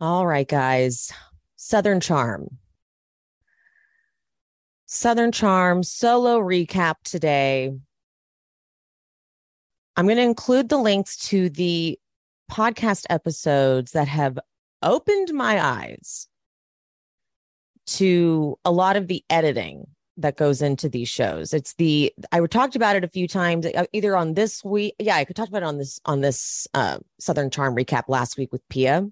All right, guys. Southern Charm. Southern Charm solo recap today. I'm going to include the links to the podcast episodes that have opened my eyes to a lot of the editing that goes into these shows. It's the I talked about it a few times, uh, either on this week. Yeah, I could talk about it on this on this uh, Southern Charm recap last week with Pia.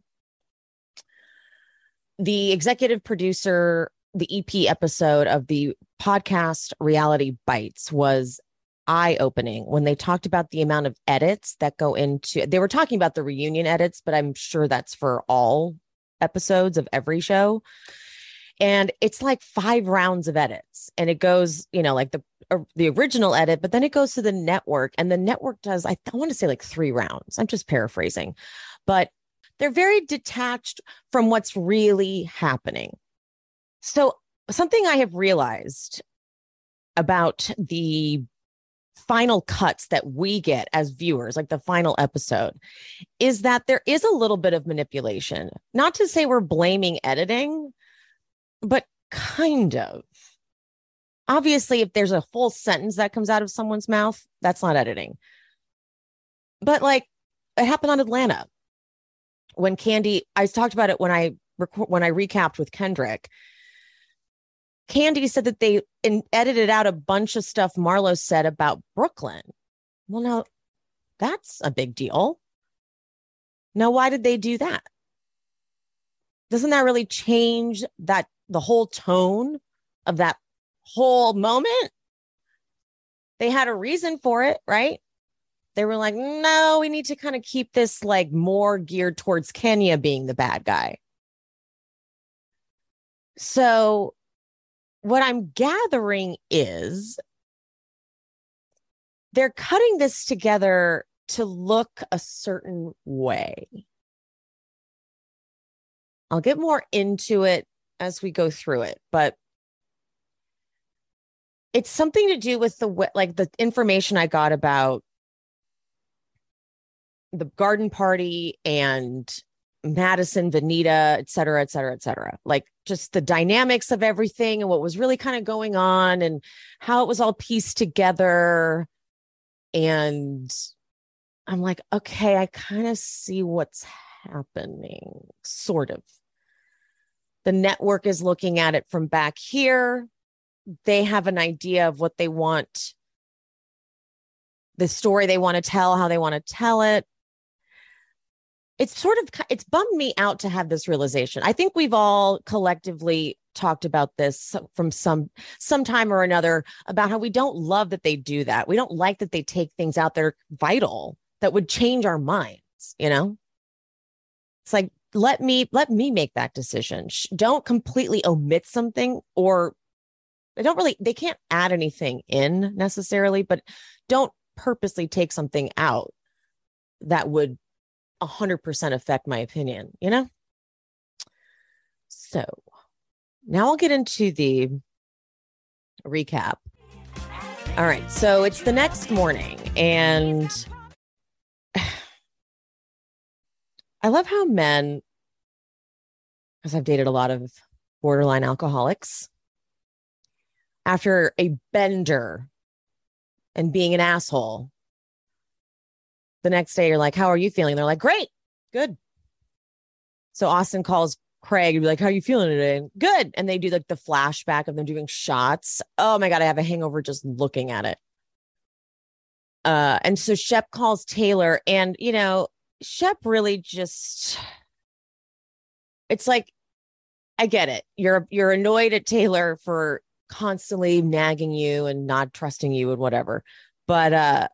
The executive producer, the EP episode of the podcast Reality Bites was eye opening when they talked about the amount of edits that go into. They were talking about the reunion edits, but I'm sure that's for all episodes of every show and it's like five rounds of edits and it goes you know like the uh, the original edit but then it goes to the network and the network does I, I want to say like three rounds i'm just paraphrasing but they're very detached from what's really happening so something i have realized about the final cuts that we get as viewers, like the final episode, is that there is a little bit of manipulation. Not to say we're blaming editing, but kind of. Obviously, if there's a full sentence that comes out of someone's mouth, that's not editing. But like it happened on Atlanta when Kandi, I talked about it when I when I recapped with Kendrick. Kandi said that they in, edited out a bunch of stuff Marlo said about Brooklyn. Well, now that's a big deal. Now, why did they do that? Doesn't that really change that the whole tone of that whole moment. They had a reason for it, right? They were like, no, we need to kind of keep this like more geared towards Kenya being the bad guy. So, what I'm gathering is they're cutting this together to look a certain way. I'll get more into it as we go through it, but it's something to do with the like the information I got about the garden party and Madison, Venita, et cetera, et cetera, et cetera. Like just the dynamics of everything and what was really kind of going on and how it was all pieced together. And I'm like, okay, I kind of see what's happening, sort of. The network is looking at it from back here. They have an idea of what they want, the story they want to tell, how they want to tell it. It's sort of it's bummed me out to have this realization. I think we've all collectively talked about this from some some time or another about how we don't love that they do that. We don't like that they take things out that are vital that would change our minds, you know? It's like let me let me make that decision don't completely omit something or they don't really they can't add anything in necessarily but don't purposely take something out that would 100% affect my opinion you know so now I'll get into the recap. All right. So it's the next morning, and I love how men, because I've dated a lot of borderline alcoholics, after a bender and being an asshole, the next day you're like, How are you feeling? They're like, Great, good. So Austen calls Craig and be like, How are you feeling today? Good. And they do like the flashback of them doing shots. Oh my God, I have a hangover just looking at it. Uh, and so Shep calls Taylor, and you know, Shep really just it's like I get it. You're you're annoyed at Taylor for constantly nagging you and not trusting you and whatever. But uh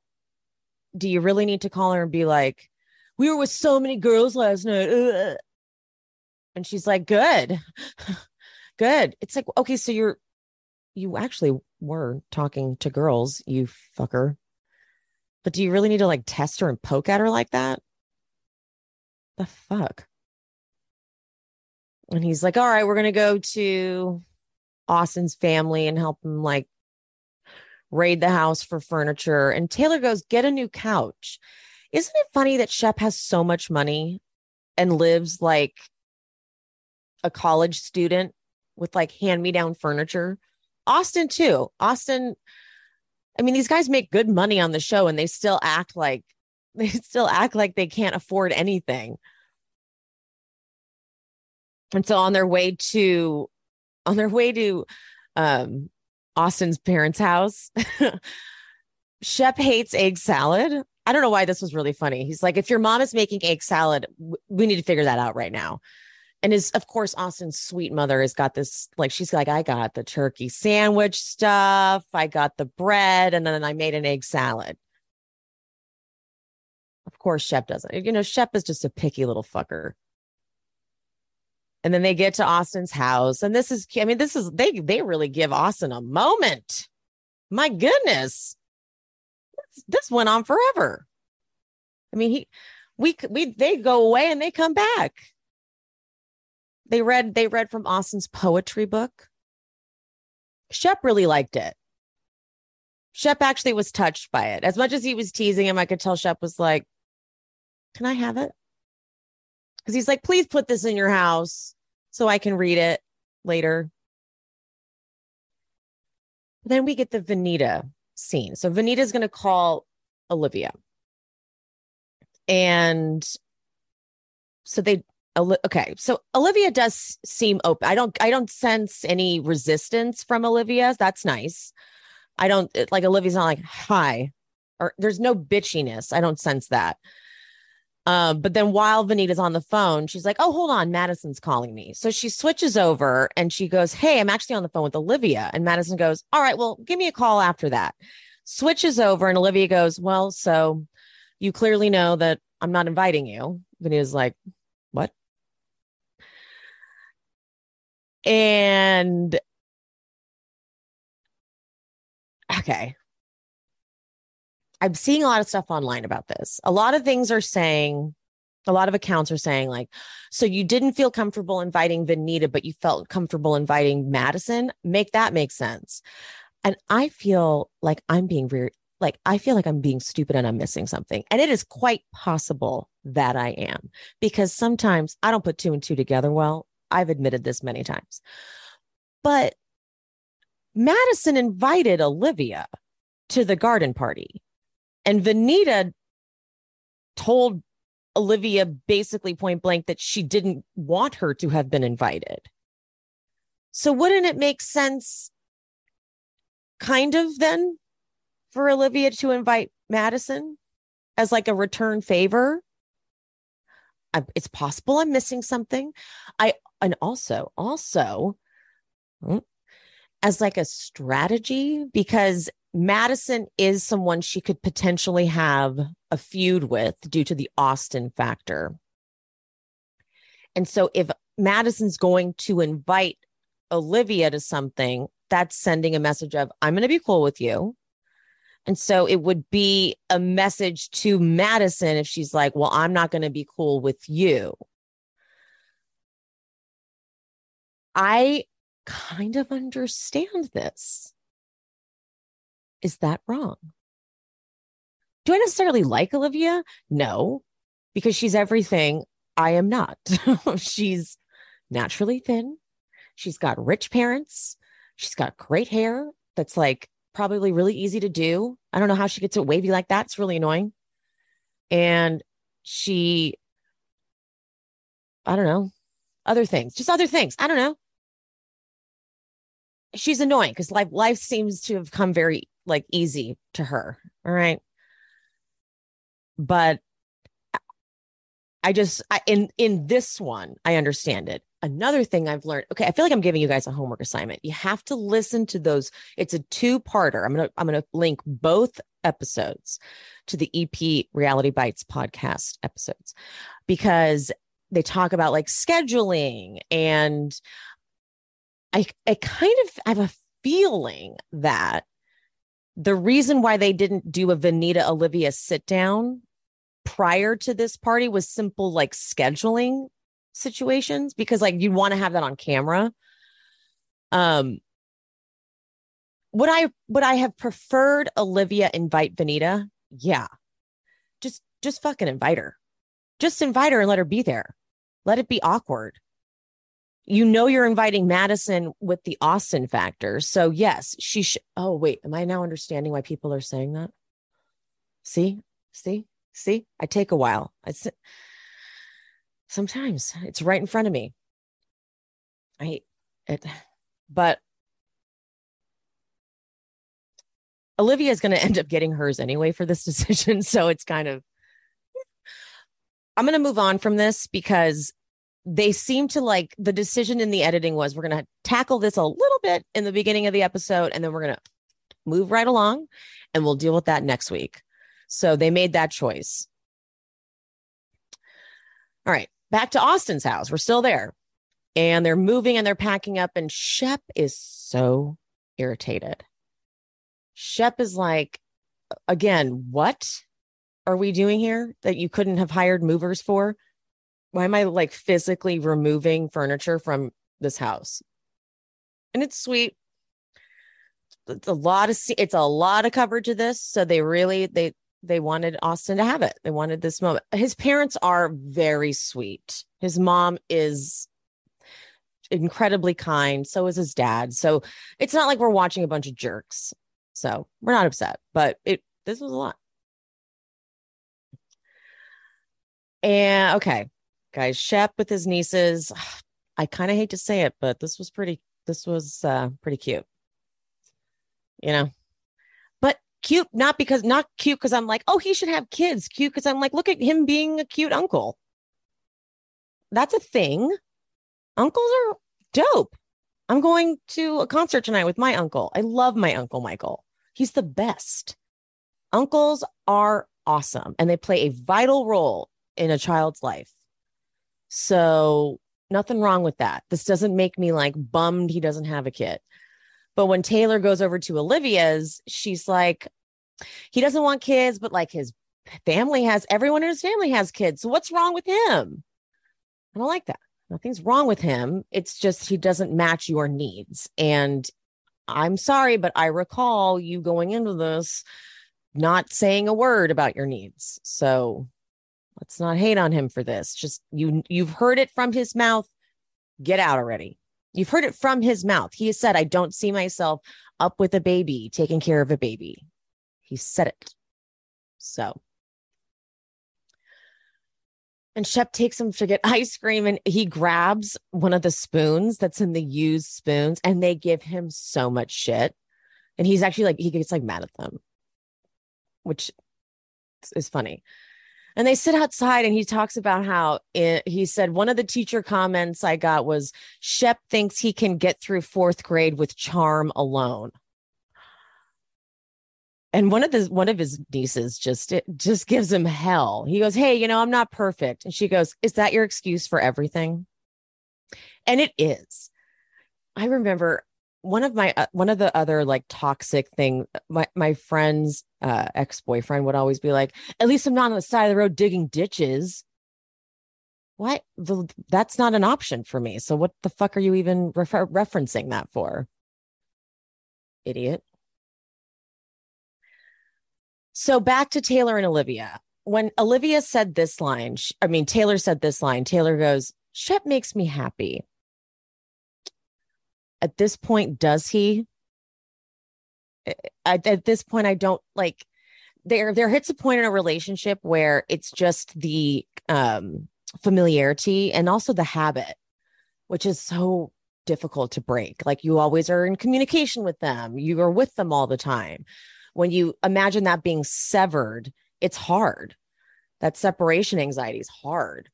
do you really need to call her and be like, we were with so many girls last night? Ugh. And she's like, good, good. It's like, okay, so you're, you actually were talking to girls, you fucker. But do you really need to like test her and poke at her like that? The fuck? And he's like, all right, we're going to go to Austen's family and help him like raid the house for furniture. And Taylor goes, get a new couch. Isn't it funny that Shep has so much money and lives like a college student with like hand me down furniture? Austen, too. Austen, I mean, these guys make good money on the show and they still act like they still act like they can't afford anything. And so on their way to on their way to um Austen's parents' house. Shep hates egg salad. I don't know why this was really funny. He's like, if your mom is making egg salad, we need to figure that out right now. And is of course, Austen's sweet mother has got this, like, she's like, I got the turkey sandwich stuff, I got the bread, and then I made an egg salad. Of course, Shep doesn't. You know, Shep is just a picky little fucker. And then they get to Austen's house. And this is, I mean, this is, they, they really give Austen a moment. My goodness. This, this went on forever. I mean, he, we, we, they go away and they come back. They read, they read from Austen's poetry book. Shep really liked it. Shep actually was touched by it. As much as he was teasing him, I could tell Shep was like, Can I have it? Because he's like, please put this in your house so I can read it later. Then we get the Venita scene. So Venita's going to call Olivia. And so they okay so olivia does seem open i don't i don't sense any resistance from olivia that's nice i don't like olivia's not like hi or there's no bitchiness i don't sense that um, but then while Venita's on the phone, she's like, Oh, hold on, Madison's calling me. So she switches over and she goes, Hey, I'm actually on the phone with Olivia. And Madison goes, All right, well, give me a call after that. Switches over and Olivia goes, Well, so you clearly know that I'm not inviting you. Venita's like, What? And okay, I'm seeing a lot of stuff online about this. A lot of things are saying, a lot of accounts are saying, like, so you didn't feel comfortable inviting Venita, but you felt comfortable inviting Madison. Make that make sense. And I feel like I'm being like, I feel like I'm being stupid and I'm missing something. And it is quite possible that I am because sometimes I don't put two and two together well. I've admitted this many times. But Madison invited Olivia to the garden party. And Venita told Olivia basically point blank that she didn't want her to have been invited. So wouldn't it make sense, kind of, then for Olivia to invite Madison as like a return favor? I, it's possible I'm missing something. I, and also, also, hmm, as like a strategy, because Madison is someone she could potentially have a feud with due to the Austen factor. And so if Madison's going to invite Olivia to something, that's sending a message of, I'm going to be cool with you. And so it would be a message to Madison if she's like, Well, I'm not going to be cool with you. I kind of understand this. Is that wrong? Do I necessarily like Olivia? No, because she's everything I am not. she's naturally thin. She's got rich parents. She's got great hair that's like probably really easy to do. I don't know how she gets it wavy like that. It's really annoying. And she, I don't know, other things, just other things. I don't know. She's annoying because life life seems to have come very like easy to her. All right. But I just I, in in this one, I understand it. Another thing I've learned. Okay, I feel like I'm giving you guys a homework assignment. You have to listen to those. It's a two-parter. I'm gonna I'm gonna link both episodes to the EP Reality Bites podcast episodes because they talk about like scheduling and I I kind of have a feeling that the reason why they didn't do a Venita Olivia sit down prior to this party was simple like scheduling situations because like you'd want to have that on camera. Um would I would I have preferred Olivia invite Venita? Yeah. Just just fucking invite her. Just invite her and let her be there. Let it be awkward you know you're inviting Madison with the Austen factor. So yes, she should. Oh wait, am I now understanding why people are saying that? See, see, see. I take a while. I sometimes it's right in front of me. I it, but Olivia is going to end up getting hers anyway for this decision. So it's kind of. I'm going to move on from this because they seem to like the decision in the editing was we're going to tackle this a little bit in the beginning of the episode and then we're going to move right along and we'll deal with that next week. So they made that choice. All right, back to Austen's house. We're still there. And they're moving and they're packing up and Shep is so irritated. Shep is like again, what are we doing here that you couldn't have hired movers for? Why am I like physically removing furniture from this house? And it's sweet. It's a lot of it's a lot of coverage of this. So they really they they wanted Austen to have it. They wanted this moment. His parents are very sweet. His mom is incredibly kind. So is his dad. So it's not like we're watching a bunch of jerks. So we're not upset, but it this was a lot. And okay, guys. Shep with his nieces. I kind of hate to say it, but this was pretty. This was uh, pretty cute. You know, but cute not because not cute because I'm like, oh, he should have kids. Cute because I'm like, look at him being a cute uncle. That's a thing. Uncles are dope. I'm going to a concert tonight with my uncle. I love my uncle Michael. He's the best. Uncles are awesome and they play a vital role in a child's life. So nothing wrong with that. This doesn't make me like bummed he doesn't have a kid. But when Taylor goes over to Olivia's, she's like, he doesn't want kids, but like his family has, everyone in his family has kids. So what's wrong with him? I don't like that. Nothing's wrong with him. It's just he doesn't match your needs. And I'm sorry, but I recall you going into this not saying a word about your needs. So Let's not hate on him for this. Just you you've heard it from his mouth. Get out already. You've heard it from his mouth. He has said, I don't see myself up with a baby, taking care of a baby. He said it. So and Shep takes him to get ice cream and he grabs one of the spoons that's in the used spoons and they give him so much shit. And he's actually like, he gets like mad at them, which is funny. And they sit outside and he talks about how it, he said one of the teacher comments I got was Shep thinks he can get through fourth grade with charm alone. And one of the one of his nieces just it just gives him hell. He goes, "Hey, you know, I'm not perfect." And she goes, "Is that your excuse for everything?" And it is. I remember one of my uh, one of the other like toxic thing my my friend's uh, ex-boyfriend would always be like at least i'm not on the side of the road digging ditches what? The, that's not an option for me. So what the fuck are you even refer- referencing that for? Idiot. So back to Taylor and Olivia. When Olivia said this line, I mean, Taylor said this line, Taylor goes, Shep makes me happy. At this point, does he? At, at this point, I don't like there there hits a point in a relationship where it's just the um familiarity and also the habit which is so difficult to break. Like you always are in communication with them. You are with them all the time. When you imagine that being severed it's hard. That separation anxiety is hard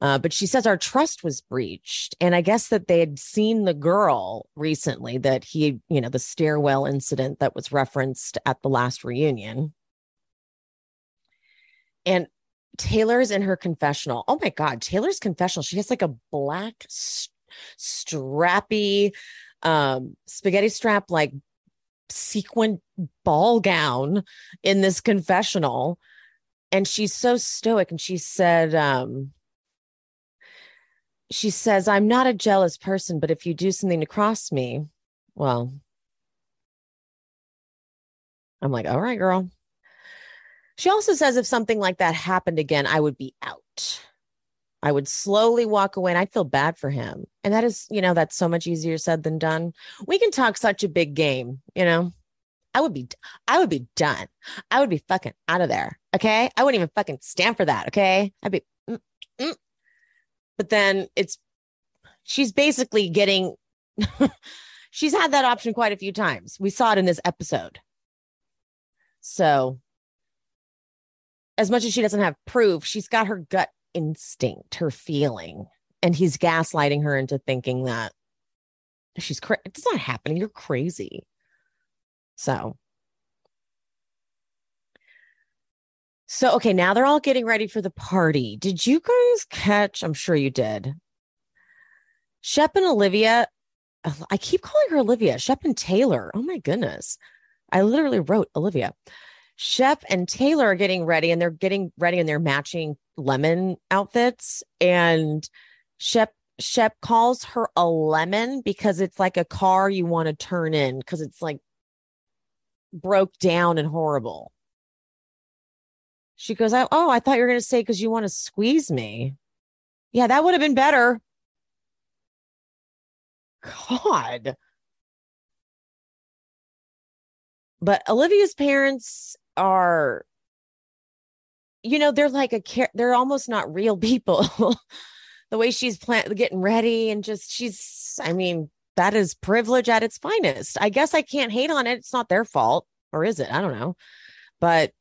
uh, but she says our trust was breached and i guess that they had seen the girl recently that he you know the stairwell incident that was referenced at the last reunion and Taylor's in her confessional. Oh my God, Taylor's confessional. She has like a black, strappy, um, spaghetti strap, like sequin ball gown in this confessional. And she's so stoic. And she said, um, she says, I'm not a jealous person, but if you do something to cross me, well, I'm like, all right, girl. She also says if something like that happened again, I would be out. I would slowly walk away and I'd feel bad for him. And that is, you know, that's so much easier said than done. We can talk such a big game, you know. I would be I would be done. I would be fucking out of there. Okay? I wouldn't even fucking stand for that, okay? I'd be. But then it's she's basically getting she's had that option quite a few times. We saw it in this episode. So as much as she doesn't have proof, she's got her gut instinct, her feeling. And he's gaslighting her into thinking that she's crazy. It's not happening. You're crazy. So, so okay, now they're all getting ready for the party. Did you guys catch? I'm sure you did. Shep and Olivia. I keep calling her Olivia. Shep and Taylor. Oh my goodness. I literally wrote Olivia. Shep and Taylor are getting ready and they're getting ready in their matching lemon outfits. And Shep Shep calls her a lemon because it's like a car you want to turn in because it's like broke down and horrible. She goes, Oh, I thought you were going to say because you want to squeeze me. Yeah, that would have been better. God. But Olivia's parents are you know they're like a care they're almost not real people the way she's plan- getting ready and just she's i mean that is privilege at its finest i guess i can't hate on it it's not their fault or is it i don't know but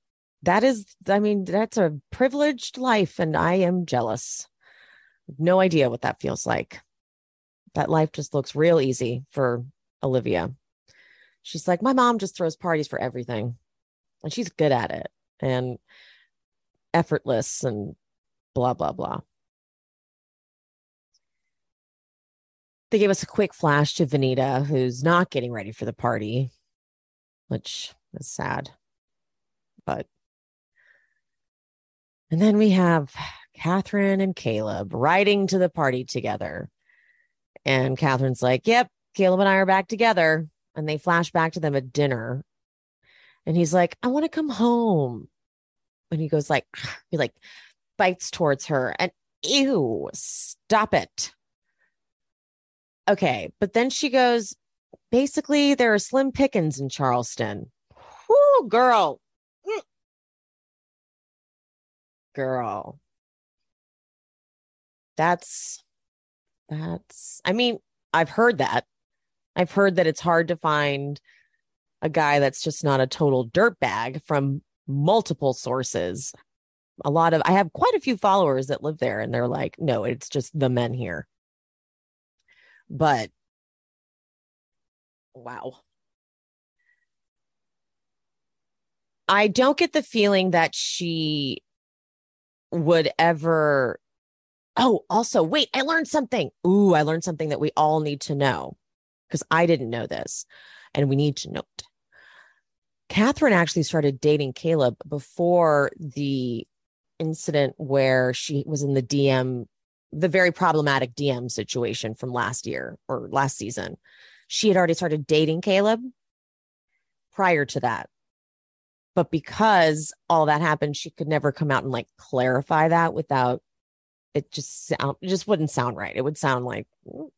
that is i mean that's a privileged life and i am jealous. No idea what that feels like. That life just looks real easy for olivia. She's like my mom just throws parties for everything and she's good at it and effortless and blah blah blah. They gave us a quick flash to Venita, who's not getting ready for the party, which is sad. But, and then we have Kathryn and Caleb riding to the party together. And Kathryn's like, Yep, Caleb and I are back together. And they flash back to them at dinner and he's like, I want to come home. And he goes like, he like bites towards her and ew, stop it. Okay. But then she goes, basically, there are slim pickings in Charleston. Whoo, girl. Girl. That's, that's, I mean, I've heard that. I've heard that it's hard to find a guy that's just not a total dirtbag from multiple sources. A lot of I have quite a few followers that live there and they're like, no, it's just the men here. But wow. I don't get the feeling that she would ever. Oh, also, wait, I learned something. Ooh, I learned something that we all need to know because I didn't know this and we need to note. Kathryn actually started dating Caleb before the incident where she was in the DM the very problematic DM situation from last year or last season. She had already started dating Caleb prior to that. But because all that happened, she could never come out and like clarify that without it just sound it just wouldn't sound right. It would sound like mm.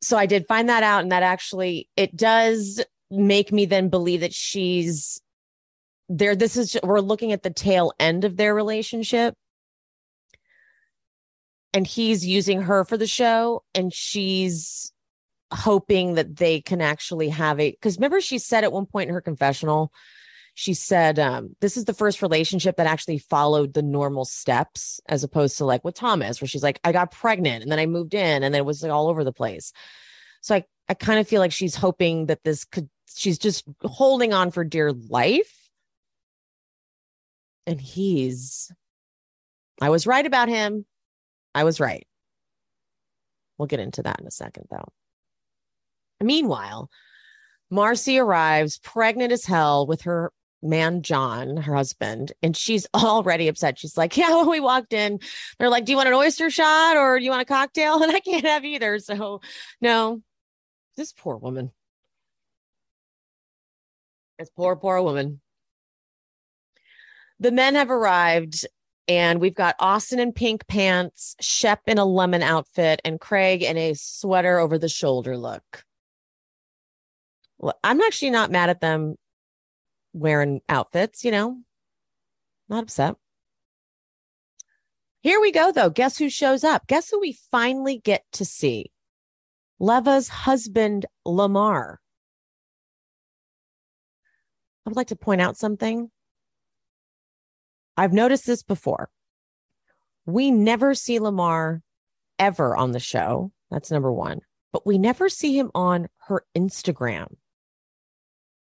so I did find that out and that actually it does make me then believe that she's there this is we're looking at the tail end of their relationship and he's using her for the show and she's hoping that they can actually have a because remember she said at one point in her confessional she said um, this is the first relationship that actually followed the normal steps as opposed to like with thomas where she's like i got pregnant and then i moved in and then it was like all over the place. So i i kind of feel like she's hoping that this could she's just holding on for dear life. And he's i was right about him. I was right. We'll get into that in a second though. Meanwhile, Marcy arrives pregnant as hell with her man, John, her husband, and she's already upset. She's like, Yeah, when we walked in, they're like, Do you want an oyster shot or do you want a cocktail? And I can't have either. So, no, this poor woman. This poor, poor woman. The men have arrived and we've got Austen in pink pants, Shep in a lemon outfit, and Craig in a sweater over the shoulder look. Well, I'm actually not mad at them wearing outfits, you know, not upset. Here we go, though. Guess who shows up? Guess who we finally get to see? Leva's husband, Lamar. I would like to point out something. I've noticed this before. We never see Lamar ever on the show. That's number one. But we never see him on her Instagram.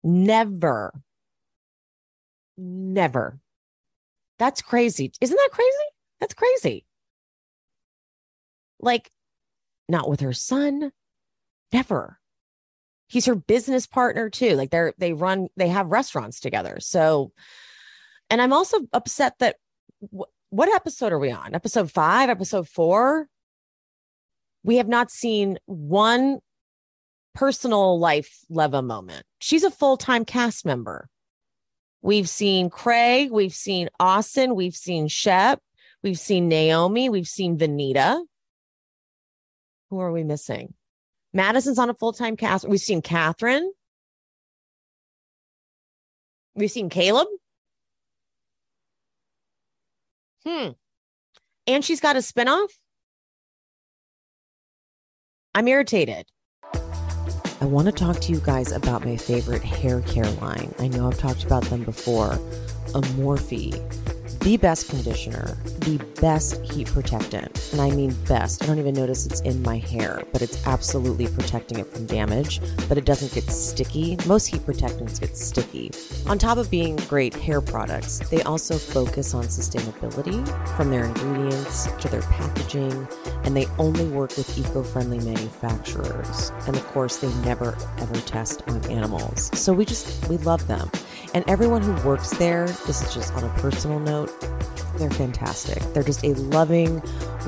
Never. Never. That's crazy. Isn't that crazy? That's crazy. Like, not with her son. Never. He's her business partner too. Like they're they run they have restaurants together. So, and I'm also upset that what episode are we on? Episode five, episode four. We have not seen one personal life Leva moment. She's a full time cast member. We've seen Craig, we've seen Austen, we've seen Shep, we've seen Naomi, we've seen Venita. Who are we missing? Madison's on a full time cast. We've seen Kathryn. We've seen Caleb. Hmm. And she's got a spinoff. I'm irritated. I want to talk to you guys about my favorite hair care line. I know I've talked about them before. Omorfie the best conditioner, the best heat protectant. And I mean best. I don't even notice it's in my hair, but it's absolutely protecting it from damage, but it doesn't get sticky. Most heat protectants get sticky. On top of being great hair products, they also focus on sustainability from their ingredients to their packaging, and they only work with eco friendly manufacturers. And of course, they never ever test on animals. So we just, we love them. And everyone who works there, this is just on a personal note, they're fantastic. They're just a loving,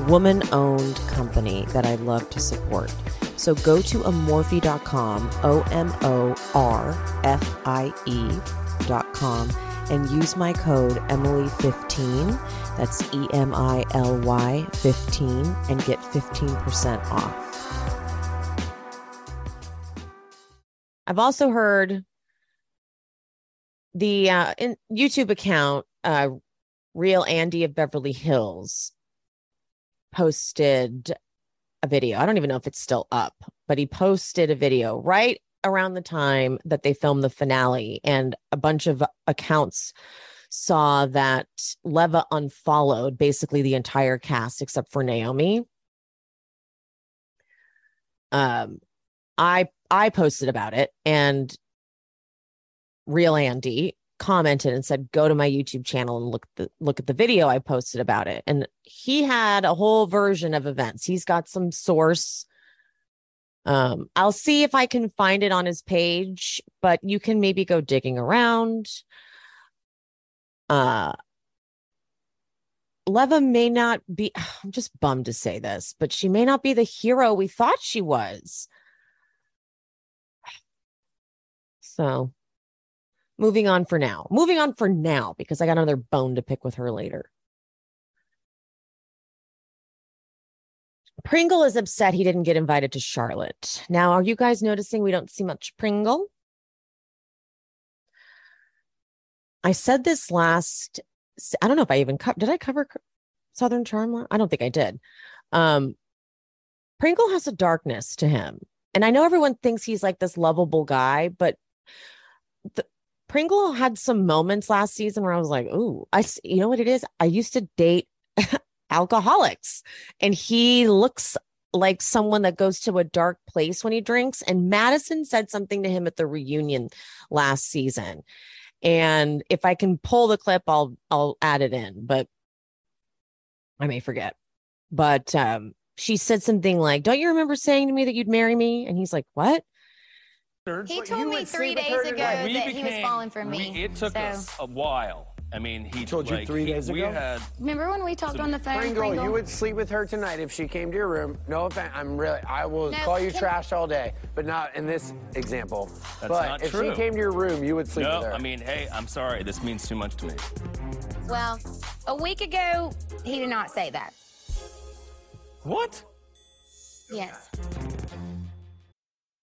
woman owned company that I love to support. So go to omorfie.com, O M O R F I E.com, and use my code Emily15, that's E M I L Y 15, and get 15% off. I've also heard the uh, in YouTube account, uh, Real Andy of Beverly Hills, posted a video. I don't even know if it's still up, but he posted a video right around the time that they filmed the finale, and a bunch of accounts saw that Leva unfollowed basically the entire cast except for Naomi. Um, I I posted about it, and real Andy commented and said, "Go to my YouTube channel and look the look at the video I posted about it." And he had a whole version of events. He's got some source. Um, I'll see if I can find it on his page, but you can maybe go digging around. Uh, Leva may not be, I'm just bummed to say this, but she may not be the hero we thought she was. So moving on for now. Moving on for now, because I got another bone to pick with her later. Pringle is upset he didn't get invited to Charlotte. Now, are you guys noticing we don't see much Pringle? I said this last I don't know if I even co- did I cover Southern Charm? I don't think I did. Um Pringle has a darkness to him. And I know everyone thinks he's like this lovable guy, but the, Pringle had some moments last season where I was like, "Ooh, I you know what it is? I used to date alcoholics and he looks like someone that goes to a dark place when he drinks and Madison said something to him at the reunion last season and if I can pull the clip, I'll I'll add it in, but I may forget. But um, she said something like, "Don't you remember saying to me that you'd marry me?" And he's like, "What?" He told me three days ago that became, he was falling for me. We, it took so. us a while. I mean, he told like, you three days we ago. Had Remember when we talked on the phone? Pringle, Pringle, you would sleep with her tonight if she came to your room. No offense, I'm really. I will No, call you can- trash all day, but not in this example. That's but not if true. she came to your room, you would sleep no, with her. I mean, hey, I'm sorry. This means too much to me. Well, a week ago, he did not say that. What? Yes.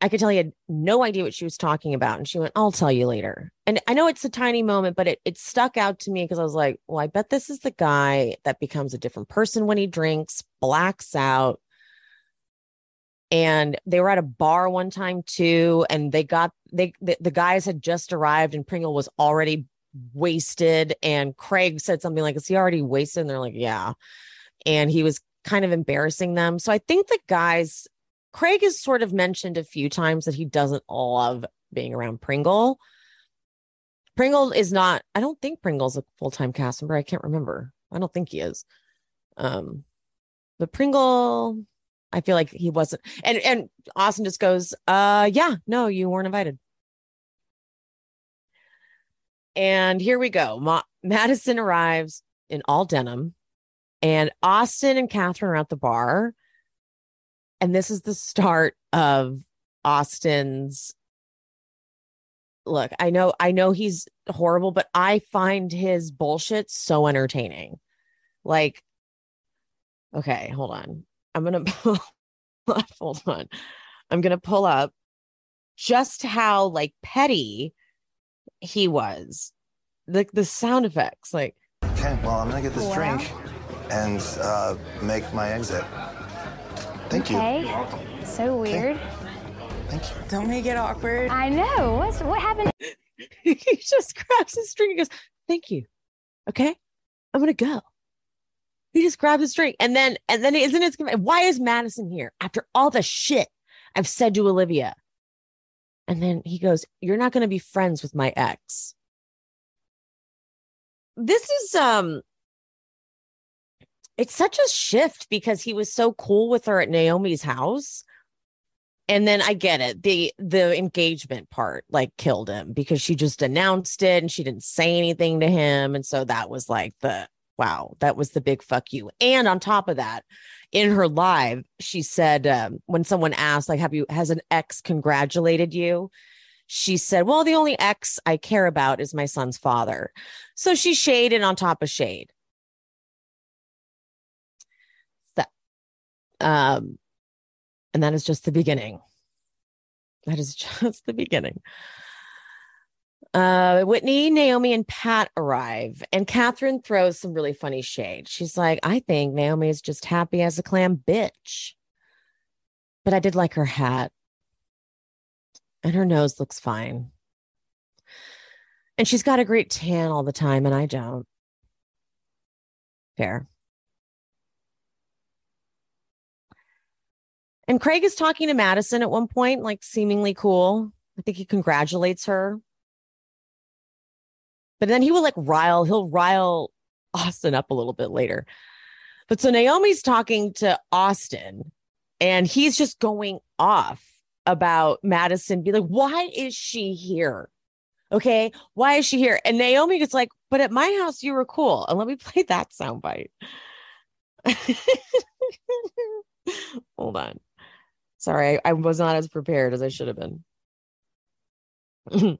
I could tell you had no idea what she was talking about. And she went, I'll tell you later. And I know it's a tiny moment, but it, it stuck out to me because I was like, well, I bet this is the guy that becomes a different person when he drinks, blacks out. And they were at a bar one time too. And they got, they, the, the guys had just arrived and Pringle was already wasted. And Craig said something like, is he already wasted? And they're like, yeah. And he was kind of embarrassing them. So I think the guys Craig has sort of mentioned a few times that he doesn't love being around Pringle. Pringle is not, I don't think Pringle's a full time cast member. I can't remember. I don't think he is. Um, but Pringle, I feel like he wasn't. And and Austen just goes, uh, yeah, no, you weren't invited. And here we go. Ma- Madison arrives in all denim, and Austen and Kathryn are at the bar and this is the start of Austen's look I know I know he's horrible but I find his bullshit so entertaining like okay hold on I'm going to pull up hold on I'm going to pull up just how like petty he was like the sound effects like Okay, well, I'm gonna get this Wow. drink and uh, make my exit. Thank you. Okay. So weird. Thank you. Don't make it awkward. I know. What's what happened? he just grabs his drink and goes, Thank you. Okay. I'm gonna go. He just grabs his drink. And then and then isn't it why is Madison here after all the shit I've said to Olivia? And then he goes, You're not gonna be friends with my ex. This is um it's such a shift because he was so cool with her at Naomi's house and then I get it. The the engagement part like killed him because she just announced it and she didn't say anything to him. And so that was like the wow, that was the big fuck you. And on top of that, in her live, she said um, when someone asked, like, have you has an ex congratulated you? She said, Well, the only ex I care about is my son's father. So she shaded on top of shade. Um and that is just the beginning. That is just the beginning. Uh, Whitney, Naomi, and Pat arrive, and Kathryn throws some really funny shade. She's like, I think Naomi is just happy as a clam bitch. But I did like her hat, and her nose looks fine. And she's got a great tan all the time, and I don't. Fair. And Craig is talking to Madison at one point, like seemingly cool. I think he congratulates her. But then he will like rile, he'll rile Austen up a little bit later. But so Naomi's talking to Austen and he's just going off about Madison, be like, why is she here? Okay, why is she here? And Naomi gets like, but at my house, you were cool. And let me play that soundbite. Hold on. Sorry, I, I, was not as prepared as I should have been. and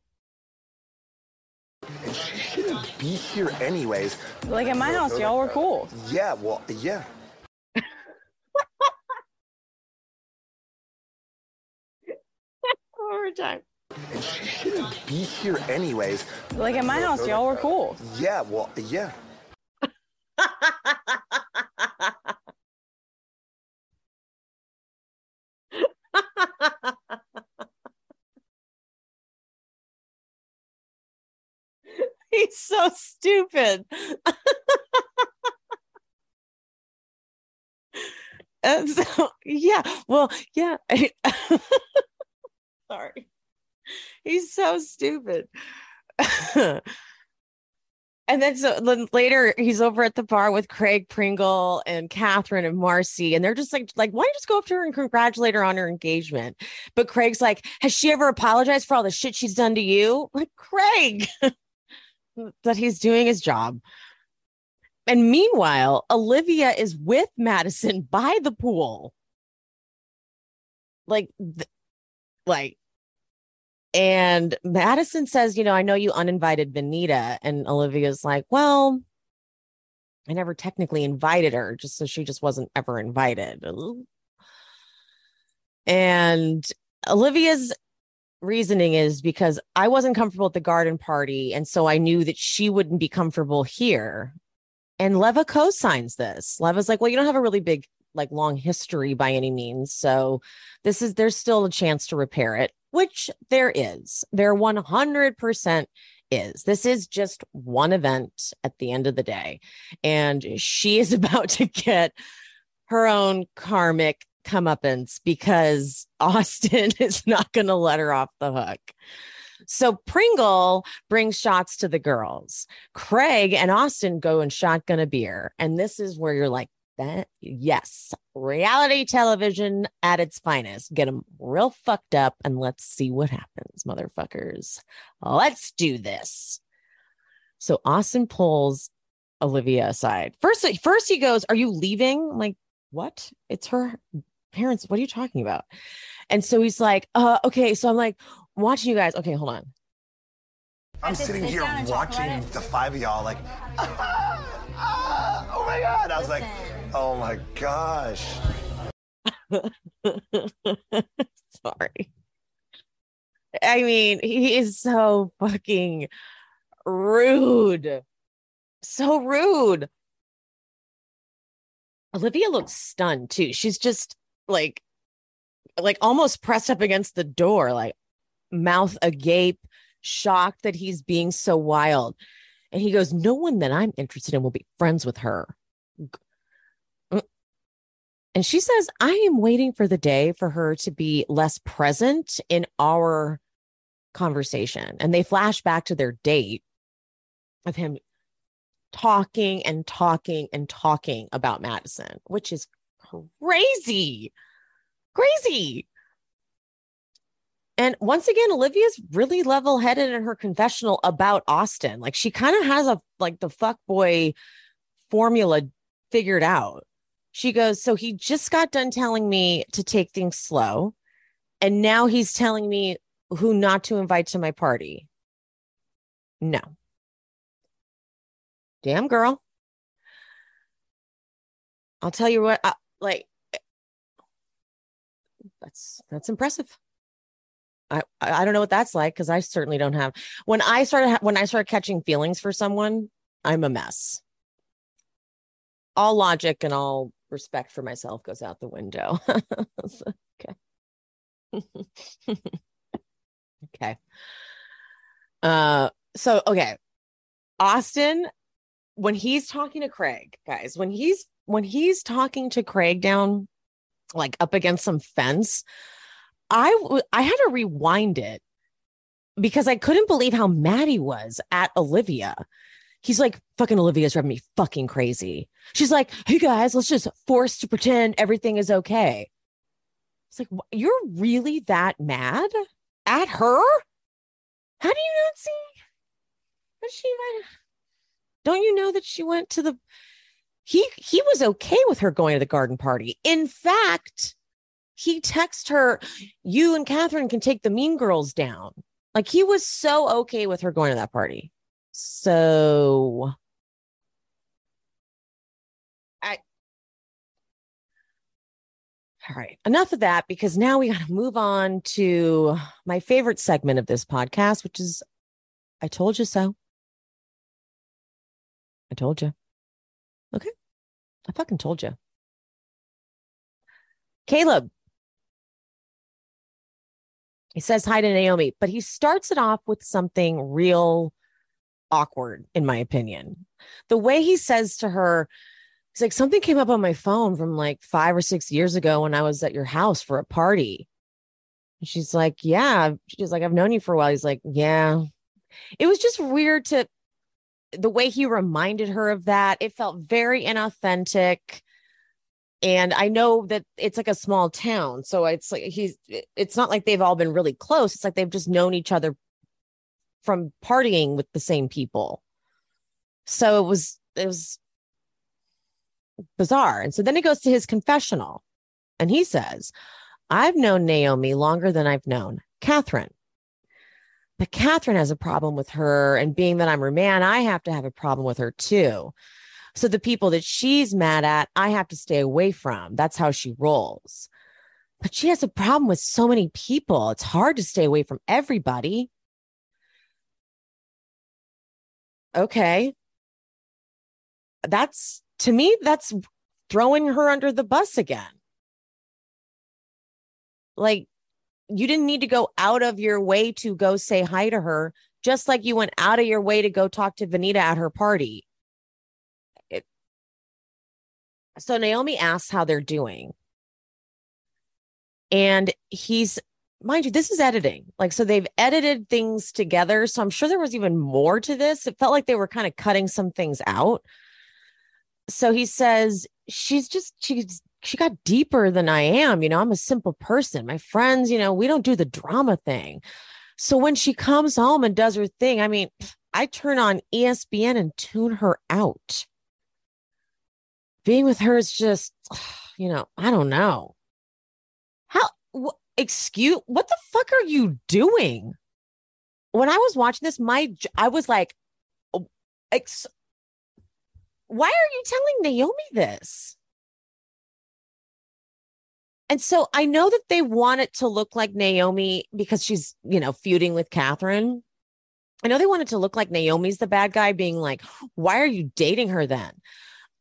she shouldn't be here anyways. Like at my house, y'all were cool. Yeah, well, yeah. One more time. And she shouldn't be here anyways. Like at my house, y'all were cool. Yeah, well, yeah. He's so stupid. and so, yeah, well, yeah. Sorry. He's so stupid. and then so then later he's over at the bar with Craig Pringle and Kathryn and Marcie, and they're just like, like, why don't you just go up to her and congratulate her on her engagement? But Craig's like, has she ever apologized for all the shit she's done to you? Like Craig, that he's doing his job. And meanwhile, Olivia is with Madison by the pool. Like, th- like and Madison says, you know, I know you uninvited Venita. And Olivia's like, well, I never technically invited her, just so she just wasn't ever invited. And Olivia's reasoning is because I wasn't comfortable at the garden party. And so I knew that she wouldn't be comfortable here. And Leva co signs this. Leva's like, well, you don't have a really big, like, long history by any means. So this is, there's still a chance to repair it which there is. There 100% is. This is just one event at the end of the day. And she is about to get her own karmic comeuppance because Austen is not going to let her off the hook. So Pringle brings shots to the girls. Craig and Austen go and shotgun a beer. And this is where you're like, that yes, reality television at its finest. Get them real fucked up and let's see what happens, motherfuckers. Let's do this. So Austen pulls Olivia aside. First, first he goes, "Are you leaving?" I'm like, what? It's her parents. What are you talking about? And so he's like, "Uh, okay." So I'm like, watching you guys. Okay, hold on. I'm sitting here watching the five of y'all, like, ah, ah, oh my god! I was like. Oh my gosh. Sorry. I mean, he is so fucking rude. So rude. Olivia looks stunned too. She's just like like almost pressed up against the door, like mouth agape, shocked that he's being so wild. And he goes, No one that I'm interested in will be friends with her. Mm. And she says, I am waiting for the day for her to be less present in our conversation. And they flash back to their date of him talking and talking and talking about Madison, which is crazy. Crazy. And once again, Olivia's really level headed in her confessional about Austen. Like she kind of has a like the fuck boy formula figured out. She goes, So he just got done telling me to take things slow. And now he's telling me who not to invite to my party. No. Damn girl. I'll tell you what, I, like, that's that's impressive. I I don't know what that's like because I certainly don't have. When I started when I started catching feelings for someone, I'm a mess. All logic and all respect for myself goes out the window. okay. okay. Uh so okay. Austen when he's talking to Craig, guys, when he's when he's talking to Craig down like up against some fence. I w- I had to rewind it because I couldn't believe how mad he was at Olivia. He's like, fucking Olivia's driving me fucking crazy. She's like, hey guys, let's just force to pretend everything is okay. It's like, you're really that mad at her? How do you not see? That she might don't you know that she went to the he he was okay with her going to the garden party. In fact, he texted her, "You and Kathryn can take the mean girls down." Like he was so okay with her going to that party. So I All right, enough of that because now we got to move on to my favorite segment of this podcast, which is I told you so. I told you. Okay. I fucking told you. Caleb. He says hi to Naomi, but he starts it off with something real awkward, in my opinion. The way he says to her, he's like, something came up on my phone from like five or six years ago when I was at your house for a party. And she's like, Yeah. She's like, I've known you for a while. He's like, Yeah. It was just weird to the way he reminded her of that, it felt very inauthentic. And I know that it's like a small town. So it's like he's, it's not like they've all been really close. It's like they've just known each other from partying with the same people. So it was, it was bizarre. And so then he goes to his confessional and he says, I've known Naomi longer than I've known Kathryn. But Kathryn has a problem with her. And being that I'm her man, I have to have a problem with her too. So the people that she's mad at, I have to stay away from. That's how she rolls. But she has a problem with so many people. It's hard to stay away from everybody. Okay. That's to me, that's throwing her under the bus again. Like, you didn't need to go out of your way to go say hi to her, just like you went out of your way to go talk to Venita at her party. It, so Naomi asks how they're doing. And he's, mind you, this is editing. Like, so they've edited things together. So I'm sure there was even more to this. It felt like they were kind of cutting some things out. So he says, she's just, she's she got deeper than I am. You know, I'm a simple person. My friends, you know, we don't do the drama thing. So when she comes home and does her thing, I mean, I turn on ESPN and tune her out. Being with her is just, you know, I don't know. How, wh- excuse, what the fuck are you doing? When I was watching this, my, I was like, oh, ex- why are you telling Naomi this? And so I know that they want it to look like Naomi because she's, you know, feuding with Kathryn. I know they want it to look like Naomi's the bad guy, being like, why are you dating her then?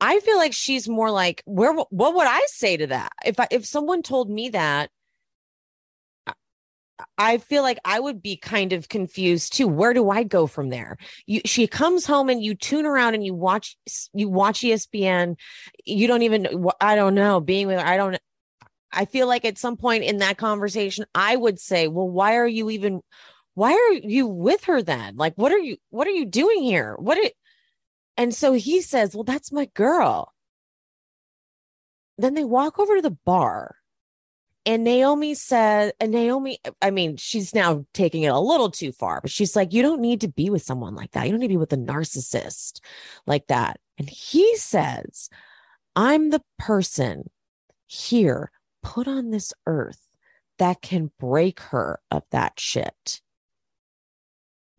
I feel like she's more like, where, what would I say to that? If I, if someone told me that, I feel like I would be kind of confused too. Where do I go from there? You, she comes home and you tune around and you watch, you watch ESPN. You don't even, I don't know, being with her, I don't, I feel like at some point in that conversation, I would say, well, why are you even, why are you with her then? Like, what are you, what are you doing here? What it, and so he says, well, that's my girl. Then they walk over to the bar and Naomi said, and Naomi, I mean, she's now taking it a little too far, but she's like, you don't need to be with someone like that. You don't need to be with a narcissist like that. And he says, I'm the person here put on this earth that can break her of that shit.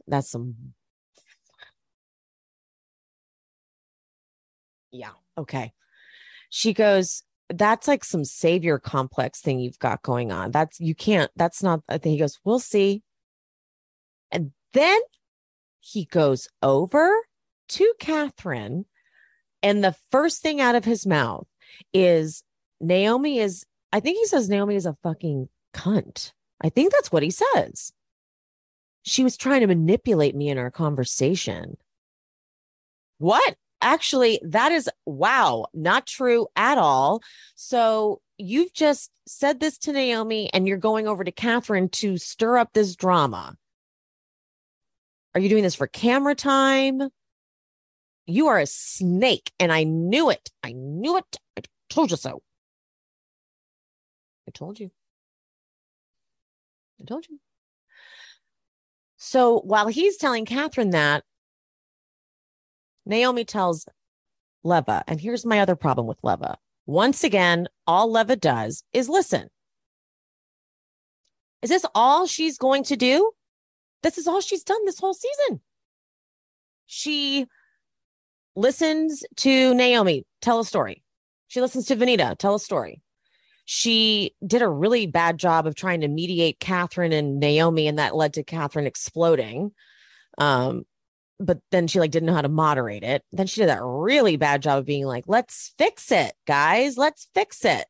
That's some. Yeah. Okay. She goes, that's like some savior complex thing you've got going on. That's, you can't, that's not, I think he goes, we'll see. And then he goes over to Kathryn. And the first thing out of his mouth is Naomi is I think he says Naomi is a fucking cunt. I think that's what he says. She was trying to manipulate me in our conversation. What? Actually, that is wow, not true at all. So you've just said this to Naomi and you're going over to Kathryn to stir up this drama. Are you doing this for camera time? You are a snake, and I knew it. I knew it. I told you so. I told you. I told you. So while he's telling Kathryn that, Naomi tells Leva, and here's my other problem with Leva. Once again, all Leva does is listen. Is this all she's going to do? This is all she's done this whole season. She listens to Naomi tell a story. She listens to Venita tell a story. She did a really bad job of trying to mediate Kathryn and Naomi, and that led to Kathryn exploding. Um, but then she like didn't know how to moderate it. Then she did that really bad job of being like, let's fix it, guys. Let's fix it.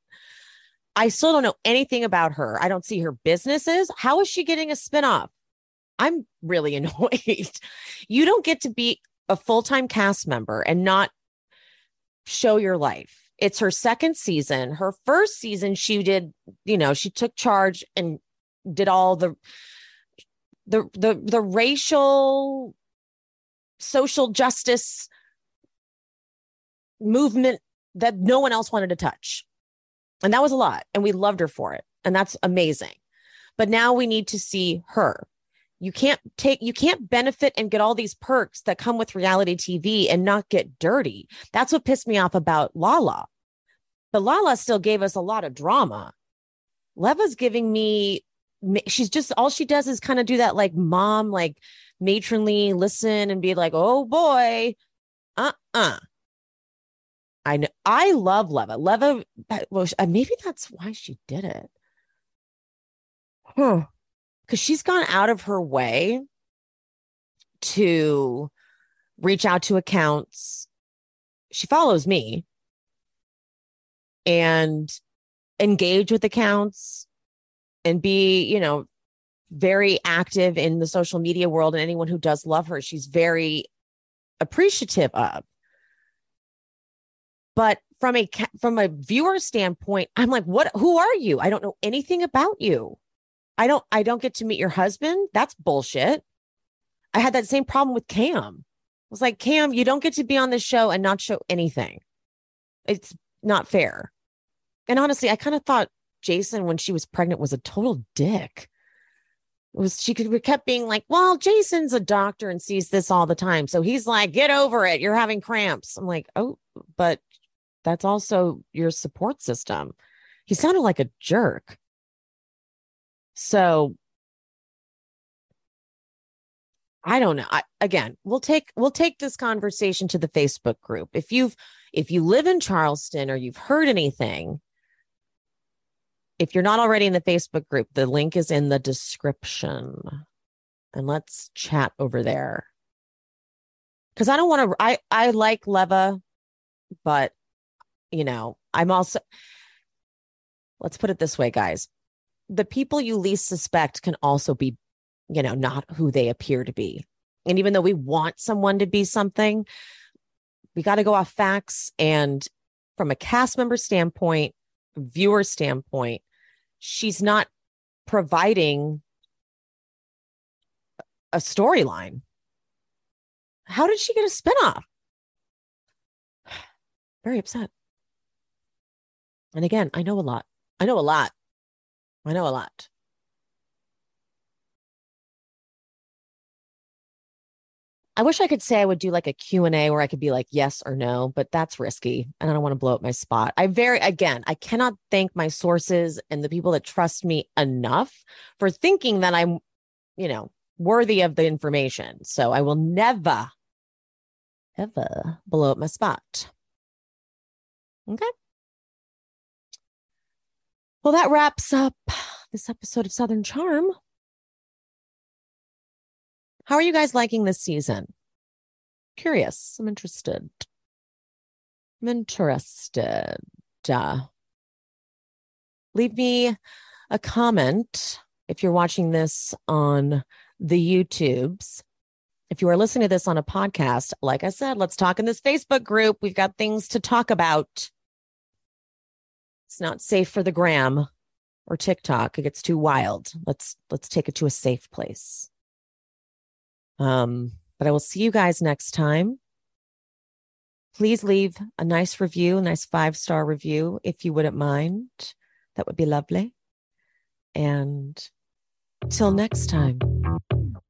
I still don't know anything about her. I don't see her businesses. How is she getting a spinoff? I'm really annoyed. you don't get to be a full time cast member and not show your life. It's her second season. Her first season, she did, you know, she took charge and did all the the the the racial social justice movement that no one else wanted to touch. And that was a lot. And we loved her for it. And that's amazing. But now we need to see her. You can't take, you can't benefit and get all these perks that come with reality TV and not get dirty. That's what pissed me off about Lala. But Lala still gave us a lot of drama. Leva's giving me, she's just, all she does is kind of do that like mom, like matronly listen and be like, oh boy, uh uh-uh. uh I know I love Leva. Leva, well, uh, maybe that's why she did it. Huh. Because she's gone out of her way to reach out to accounts. She follows me and engage with accounts and be, you know, very active in the social media world. And anyone who does love her she's very appreciative of. But from a from a viewer standpoint i'm like what who are you? I don't know anything about you i don't i don't get to meet your husband that's bullshit i had that same problem with cam i was like cam you don't get to be on the show and not show anything it's not fair and honestly i kind of thought jason when she was pregnant was a total dick was she could kept being like, well, Jason's a doctor and sees this all the time. So he's like, get over it. You're having cramps. I'm like, oh, but that's also your support system. He sounded like a jerk. So I don't know. I, again, we'll take we'll take this conversation to the Facebook group. If you've if you live in Charleston or you've heard anything, if you're not already in the Facebook group, the link is in the description. And let's chat over there. Cuz I don't want to I I like Leva, but you know, I'm also Let's put it this way, guys. The people you least suspect can also be, you know, not who they appear to be. And even though we want someone to be something, we got to go off facts and from a cast member standpoint, viewer standpoint, she's not providing a storyline. How did she get a spinoff? Very upset. And again, I know a lot. I know a lot. I know a lot. I wish I could say I would do like a Q&A where I could be like yes or no, but that's risky and I don't want to blow up my spot. I very again, I cannot thank my sources and the people that trust me enough for thinking that I'm, you know, worthy of the information. So I will never ever blow up my spot. Okay? Well, that wraps up this episode of Southern Charm. How are you guys liking this season? Curious. I'm interested. I'm interested. Uh, leave me a comment if you're watching this on the YouTubes. If you are listening to this on a podcast, like I said, let's talk in this Facebook group. We've got things to talk about. It's not safe for the gram or TikTok. It gets too wild. Let's let's take it to a safe place. Um, but I will see you guys next time. Please leave a nice review, a nice five star review, if you wouldn't mind. That would be lovely. And till next time.